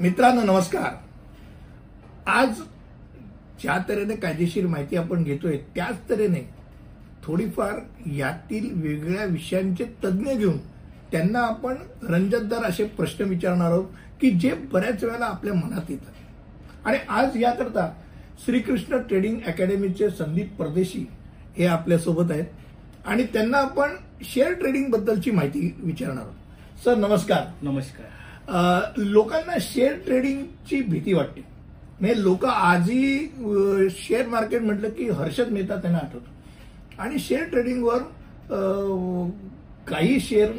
मित्रांनो नमस्कार. आज ज्या तऱ्हेने कायदेशीर माहिती आपण घेतोय त्याच तऱ्हेने थोडीफार यातील वेगळ्या विषयांचे तज्ज्ञ घेऊन त्यांना आपण रंजतदार असे प्रश्न विचारणार आहोत की जे बऱ्याच वेळेला आपल्या मनात येतात. आणि आज याकरता श्रीकृष्ण ट्रेडिंग अकॅडमीचे संदीप परदेशी हे आपल्यासोबत आहेत. आणि त्यांना आपण शेअर ट्रेडिंग बद्दलची माहिती विचारणार आहोत. सर नमस्कार. नमस्कार. लोकांना शेअर ट्रेडिंगची भीती वाटते. म्हणजे लोक आजही शेअर मार्केट म्हटलं की हर्षद मेहता त्यांना आठवतो. आणि शेअर ट्रेडिंगवर काही शेअर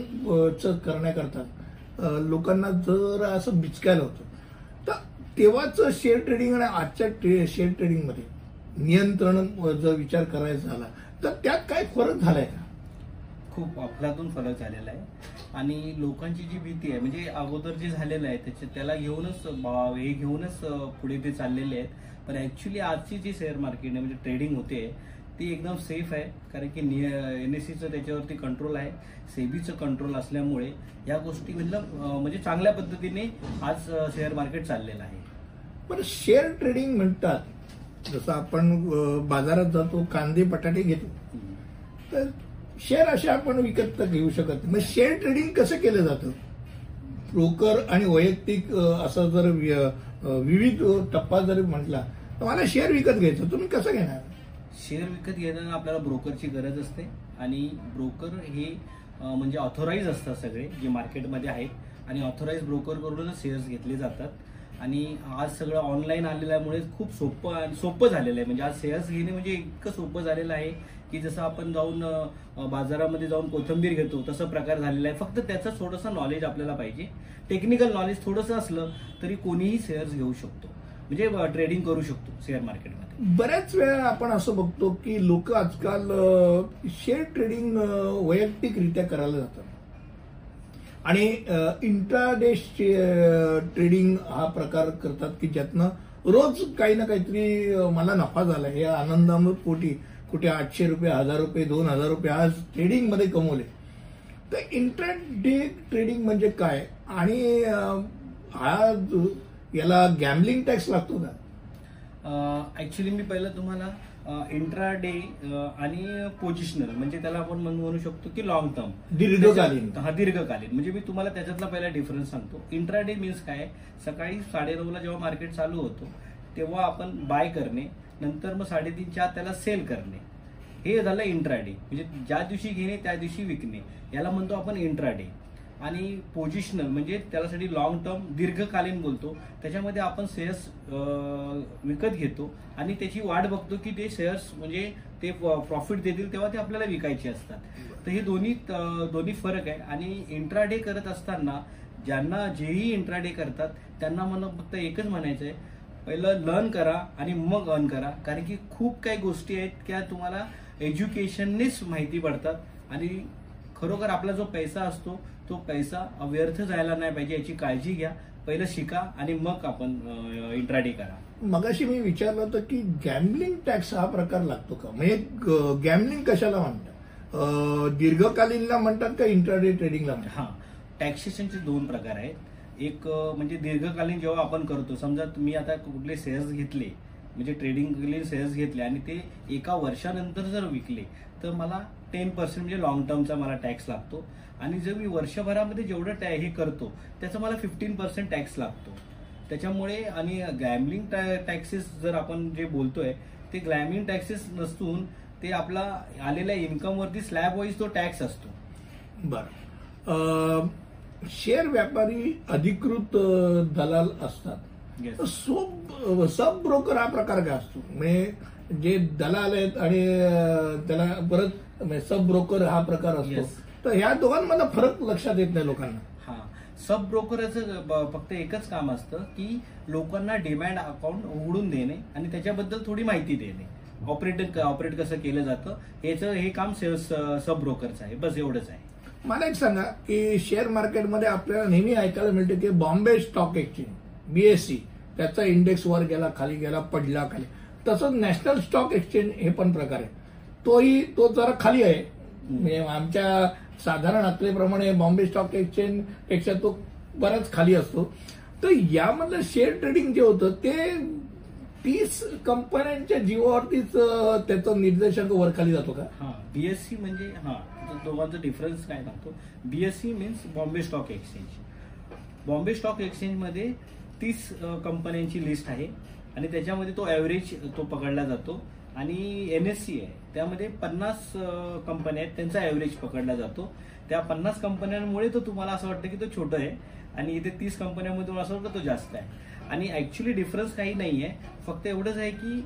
च करण्याकरता लोकांना जर असं बिचकायला होतं तर तेव्हाच शेअर ट्रेडिंग आणि आजच्या ट्रे- शेअर ट्रेडिंगमध्ये नियंत्रण जर विचार करायचा झाला तर त्यात काय फरक झालाय का? खूप अफलातून फरक झालेला आहे. आणि लोकांची जी भीती आहे म्हणजे अगोदर जे झालेलं आहे त्याच्या त्याला घेऊनच हे घेऊनच पुढे ते चाललेले आहेत. पण ऍक्च्युली आजची जी शेअर मार्केट आहे म्हणजे ट्रेडिंग होते ती एकदम सेफ आहे. कारण की एनएससीचं त्याच्यावरती कंट्रोल आहे. सेबीचं कंट्रोल असल्यामुळे या गोष्टी मतलब म्हणजे चांगल्या पद्धतीने आज शेअर मार्केट चाललेलं आहे. पण शेअर ट्रेडिंग म्हणतात जसं आपण बाजारात जातो कांदे बटाटे घेतो. तर शेअर असे आपण विकत तर घेऊ शकत नाही. मग शेअर ट्रेडिंग कसं केलं जातं? ब्रोकर आणि वैयक्तिक असा असं जर विविध टप्पा जर म्हटला तर मला शेअर विकत घ्यायचं. तुम्ही कसं घेणार? शेअर विकत घेताना आपल्याला ब्रोकरची गरज असते. आणि ब्रोकर हे म्हणजे ऑथोराईज असतात सगळे जे मार्केटमध्ये आहेत. आणि ऑथोराईज ब्रोकरकडूनच शेअर्स घेतले जातात. आणि आज सगळं ऑनलाईन आलेल्यामुळे खूप सोपं आणि सोपं झालेलं आहे. म्हणजे आज सेल्स घेणे म्हणजे इतकं सोपं झालेलं आहे की जसं आपण जाऊन बाजारामध्ये जाऊन कोथंबीर घेतो तसं प्रकार झालेला आहे. फक्त त्याचं थोडंसं नॉलेज आपल्याला पाहिजे. टेक्निकल नॉलेज थोडंसं असलं तरी कोणीही शेअर्स घेऊ शकतो. म्हणजे ट्रेडिंग करू शकतो शेअर मार्केटमध्ये बऱ्याच वेळा आपण असं बघतो की लोक आजकाल शेअर ट्रेडिंग वैयक्तिकरित्या करायला जातात. आणि इंट्राडे ट्रेडिंग हा प्रकार करतात की ज्यातनं रोज काही ना काहीतरी मला नफा झाला. हे आनंदामृत पोटी कुठे आठशे रुपये हजार रुपये दोन हजार रुपये आज ट्रेडिंगमध्ये कमवले. तर इंट्राडे ट्रेडिंग म्हणजे काय? आणि हा जो- याला गॅमलिंग टॅक्स लागतो का ऍक्च्युली मी पहिलं तुम्हाला इंट्रा डे आणि पोझिशनल म्हणजे त्याला आपण म्हणू म्हणू शकतो की लॉंग टर्म दीर्घकालीन. हा दीर्घकालीन. म्हणजे मी तुम्हाला त्याच्यातला पहिला डिफरन्स सांगतो. इंट्रा डे मीन्स काय? सकाळी साडेनऊला जेव्हा मार्केट चालू होतो तेव्हा आपण बाय करणे नंतर मग साडेतीनच्या आत त्याला सेल करणे. हे झालं इंट्रा डे म्हणजे ज्या दिवशी घेणे त्या दिवशी विकणे. याला म्हणतो आपण इंट्रा डे आणि पोझिशनल म्हणजे त्यासाठी लॉंग टर्म दीर्घकालीन बोलतो. त्याच्यामध्ये आपण शेअर्स विकत घेतो आणि त्याची वाट बघतो की ते शेअर्स म्हणजे ते प्रॉफिट देतील तेव्हा ते आपल्याला विकायचे असतात. तर हे दोन्ही दोन्ही फरक आहे. आणि इंट्राडे करत असताना ज्यांना जेही इंट्राडे करतात त्यांना मला फक्त एकच म्हणायचं आहे. पहिलं लर्न करा आणि मग अर्न करा. कारण की खूप काही गोष्टी आहेत त्या तुम्हाला एज्युकेशननेच माहिती पडतात. आणि खरोखर आपला जो पैसा असतो तो पैसा व्यर्थ जायला नाही पाहिजे याची काळजी घ्या. पहिलं शिका आणि मग आपण इंट्राडे करा. मगाशी मी विचारलं होतं की गॅमलिंग टॅक्स हा प्रकार लागतो का? म्हणजे गॅमलिंग कशाला म्हणतात? दीर्घकालीनला म्हणतात का इंटरडे ट्रेडिंगला म्हणतात? हा. टॅक्सेशनचे दोन प्रकार आहेत. एक म्हणजे दीर्घकालीन जेव्हा आपण करतो समजा तुम्ही आता कुठले शेअर्स घेतले म्हणजे ट्रेडिंग शेअर्स घेतले आणि ते एका वर्षानंतर जर विकले तर मला टेन पर्सेंट म्हणजे लॉंग टर्मचा मला टॅक्स लागतो. आणि जर मी वर्षभरामध्ये जेवढं टॅ हे करतो त्याचा मला फिफ्टीन पर्सेंट टॅक्स लागतो. त्याच्यामुळे आणि गॅमलिंग टॅक्सेस जर आपण जे बोलतोय ते ग्लॅमिंग टॅक्सेस नसून ते आपला आलेल्या इन्कमवरती स्लॅब वाईज तो टॅक्स असतो. बरं. शेअर व्यापारी अधिकृत दलाल असतात. Yes. सब सब ब्रोकर हा प्रकार काय असतो? म्हणजे जे दलाल आहेत आणि त्याला परत म्हणजे सब ब्रोकर हा प्रकार असतो. तर ह्या दोघांमधला फरक लक्षात येत नाही लोकांना. हा. सब ब्रोकरचं फक्त एकच काम असतं की लोकांना डिमॅन्ड अकाउंट उघडून देणे आणि त्याच्याबद्दल थोडी माहिती देणे. ऑपरेट ऑपरेट कसं केलं जातं? याचं हे काम सब ब्रोकरचं आहे. बस एवढंच आहे. मला एक सांगा की शेअर मार्केटमध्ये आपल्याला नेहमी ऐकायला मिळते की बॉम्बे स्टॉक एक्सचेंज बीएससी त्याचा इंडेक्स वर गेला खाली गेला पडला खाली. तसंच नॅशनल स्टॉक एक्सचेंज हे पण प्रकार आहे. तोही तो जरा खाली आहे. म्हणजे आमच्या साधारण आकडेप्रमाणे बॉम्बे स्टॉक एक्सचेंजपेक्षा तो बराच खाली असतो. तर यामधलं शेअर ट्रेडिंग जे होतं ते तीस कंपन्यांच्या जीवावरतीच त्याचं निर्देशांक वर खाली जातो का? हा बीएससी म्हणजे हा दोघांचा डिफरन्स काय सांगतो? BSC means Bombay stock exchange Bombay stock एक्सचेंजमध्ये तीस कंपन्यांची लिस्ट आहे. आणि त्याच्यामध्ये तो ॲव्हरेज तो पकडला जातो. आणि एन एस सी आहे. त्यामध्ये पन्नास कंपन्या आहेत. त्यांचा ॲव्हरेज पकडला जातो. त्या पन्नास कंपन्यांमुळे तो तुम्हाला असं वाटतं की तो छोटं आहे. आणि इथे तीस कंपन्यांमध्ये तुम्हाला असं वाटतं तो जास्त आहे. आणि ॲक्च्युली डिफरन्स काही नाही आहे फक्त एवढंच आहे की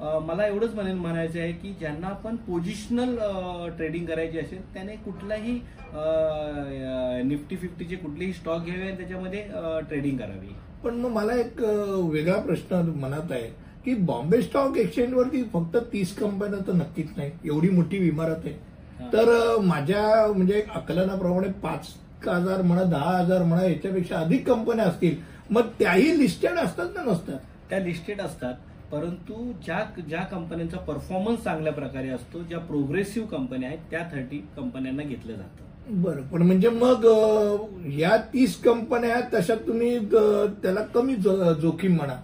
मला एवढंच म्हणेन म्हणायचं आहे की ज्यांना आपण पोझिशनल ट्रेडिंग करायची असेल त्याने कुठलाही निफ्टी फिफ्टीचे कुठलेही स्टॉक घ्यावे आणि त्याच्यामध्ये ट्रेडिंग करावी. पण मग मला एक वेगळा प्रश्न मनात आहे की बॉम्बे स्टॉक एक्सचेंजवरती फक्त तीस कंपन्या तर नक्कीच नाही. एवढी मोठी इमारत आहे. तर माझ्या म्हणजे आकलनाप्रमाणे पाच हजार म्हणा दहा हजार म्हणा याच्यापेक्षा अधिक कंपन्या असतील. मग त्याही लिस्टेड असतात ना नसतात? त्या लिस्टेड असतात. परंतु ज्या ज्या कंपन्यांचा परफॉर्मन्स चांगल्या प्रकारे असतो ज्या प्रोग्रेसिव्ह कंपन्या आहेत त्या थर्टी कंपन्यांना घेतलं जातं. बरं पण म्हणजे मग या तीस कंपन्या आहेत तशा तुम्ही त्याला कमी जो- जोखीम म्हणा.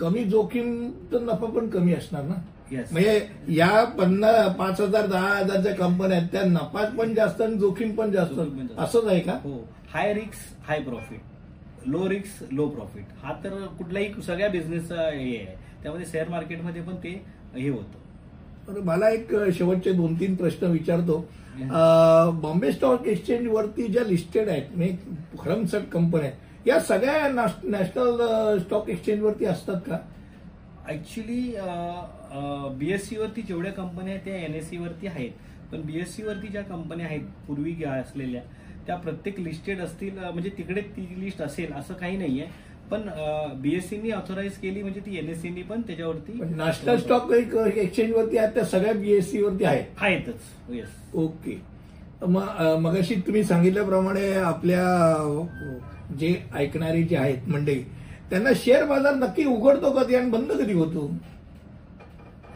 कमी जोखीम तर नफा पण कमी असणार ना? येस म्हणजे या पन्नास पाच हजार दहा हजारच्या कंपन्या आहेत त्या नफा पण जास्त आणि जोखीम पण जास्त. जोखीम पण जास्त. असंच आहे का? हो. हाय रिक्स हाय प्रॉफिट लो रिक्स लो प्रॉफिट हा तर कुठल्याही सगळ्या बिझनेसचा हे आहे. त्यामध्ये शेअर मार्केटमध्ये पण ते हे होतं. तर मला एक शेवटचे दोन तीन प्रश्न विचारतो. बॉम्बे स्टॉक एक्सचेंज वरती ज्या लिस्टेड आहेत म्हणजे भरमसाठ कंपन्या आहेत या सगळ्या नॅश- नॅशनल स्टॉक एक्सचेंज वरती असतात का? ऍक्च्युली बीएससी वरती जेवढ्या कंपन्या आहेत त्या एनएससी वरती आहेत. पण बीएससी वरती ज्या कंपन्या आहेत पूर्वी असलेल्या त्या प्रत्येक लिस्टेड असतील म्हणजे तिकडे ती लिस्ट असेल असं काही नाहीये. पण बीएससीनी ऑथोराईज केली म्हणजे ती एनएससीनी पण त्याच्यावरती नॅशनल स्टॉक एक्सचेंज वरती आहेत त्या सगळ्या बीएससी वरती आहेत. आहेतच येस ओके. मगाशी तुम्ही सांगितल्याप्रमाणे आपल्या जे ऐकणारे जे आहेत मंडळी त्यांना शेअर बाजार नक्की उघडतो कधी आणि बंद कधी होतो?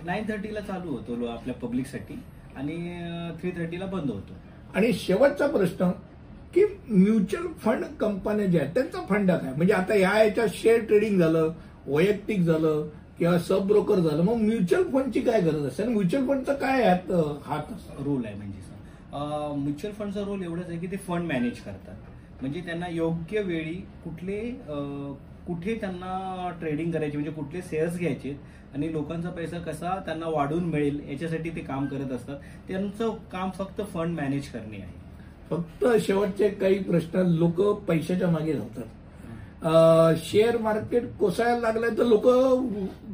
नाईन थर्टीला चालू होतो लो- आपल्या पब्लिकसाठी आणि थ्री थर्टीला बंद होतो. आणि शेवटचा प्रश्न की म्युच्युअल फंड कंपन्या ज्या आहेत त्यांचा फंड काय? म्हणजे आता या याच्यात शेअर ट्रेडिंग झालं वैयक्तिक झालं किंवा सब ब्रोकर झालं मग म्युच्युअल फंडची काय गरज असते? आणि म्युच्युअल फंडचा काय यात हात रोल आहे म्हणजे म्युच्युअल फंडचा रोल एवढाच आहे की ते फंड मॅनेज करतात. म्हणजे त्यांना योग्य वेळी कुठले कुठे त्यांना ट्रेडिंग करायची म्हणजे कुठले शेअर्स घ्यायचे आणि लोकांचा पैसा कसा त्यांना वाढून मिळेल याच्यासाठी ते काम करत असतात. त्यांचं काम फक्त फंड मॅनेज करणे आहे. फक्त शेवटचे काही प्रश्न लोक पैशाच्या मागे धावतात शेअर मार्केट कोसळायला लागलं तर लोक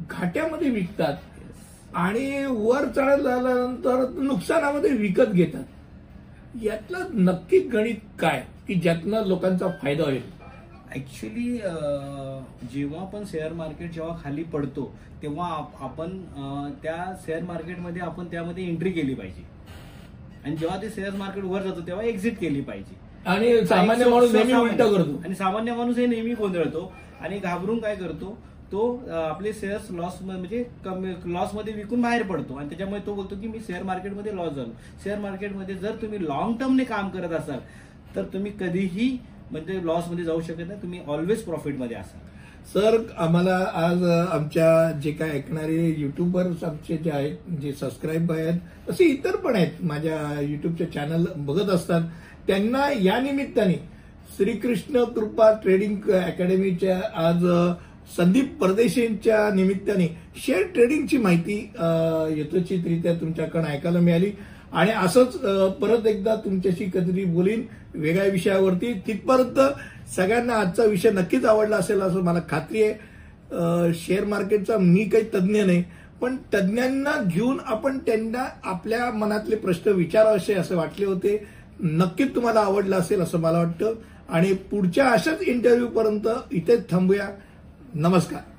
घाट्यामध्ये विकतात. आणि वर चढत झाल्यानंतर नुकसानामध्ये विकत घेतात. यातलं नक्की गणित काय? की ज्यातनं लोकांचा फायदा होईल? ऍक्च्युली जेव्हा आपण शेअर मार्केट जेव्हा खाली पडतो तेव्हा आप- आपण त्या शेअर मार्केटमध्ये आपण त्यामध्ये एंट्री केली पाहिजे. आणि जेव्हा ते शेअर मार्केट वर जातो तेव्हा एक्झिट केली पाहिजे. आणि सामान्य माणूस नेहमी उलट करतो. आणि सामान्य माणूस हे नेहमी गोंधळतो आणि घाबरून काय करतो तो आपले शेअर्स लॉस म्हणजे लॉसमध्ये विकून बाहेर पडतो. आणि त्याच्यामुळे तो बोलतो की मी शेअर मार्केटमध्ये लॉस झालो. शेअर मार्केटमध्ये जर तुम्ही लॉंग टर्मने काम करत असाल तर तुम्ही कधीही म्हणजे लॉसमध्ये जाऊ शकत नाही. तुम्ही ऑलवेज प्रॉफिटमध्ये असाल. सर आम्हाला आज आमच्या जे काय ऐकणारे युट्यूबर्स आमचे जे आहेत जे सबस्क्राईब आहेत असे इतर पण आहेत माझ्या युट्यूबचे चॅनल बघत असतात. त्यांना या निमित्ताने श्रीकृष्ण कृपा ट्रेडिंग अकॅडमीच्या आज संदीप परदेशींच्या निमित्ताने शेअर ट्रेडिंगची माहिती यथोचितरित्या तुमच्याकडे ऐकायला मिळाली. आणि असंच परत एकदा तुमच्याशी कधीतरी बोलीन वेगळ्या विषयावरती. तिथपर्यंत सगळ्यांना आजचा विषय नक्कीच आवडला असेल असं मला खात्री आहे. शेअर मार्केटचा मी काही तज्ज्ञ नाही पण तज्ज्ञांना घेऊन आपण त्यांना आपल्या मनातले प्रश्न विचारावे असे वाटले होते. नक्कीच तुम्हाला आवडलं असेल असं मला वाटतं. आणि पुढच्या अशाच इंटरव्ह्यूपर्यंत इथेच थांबूया. नमस्कार.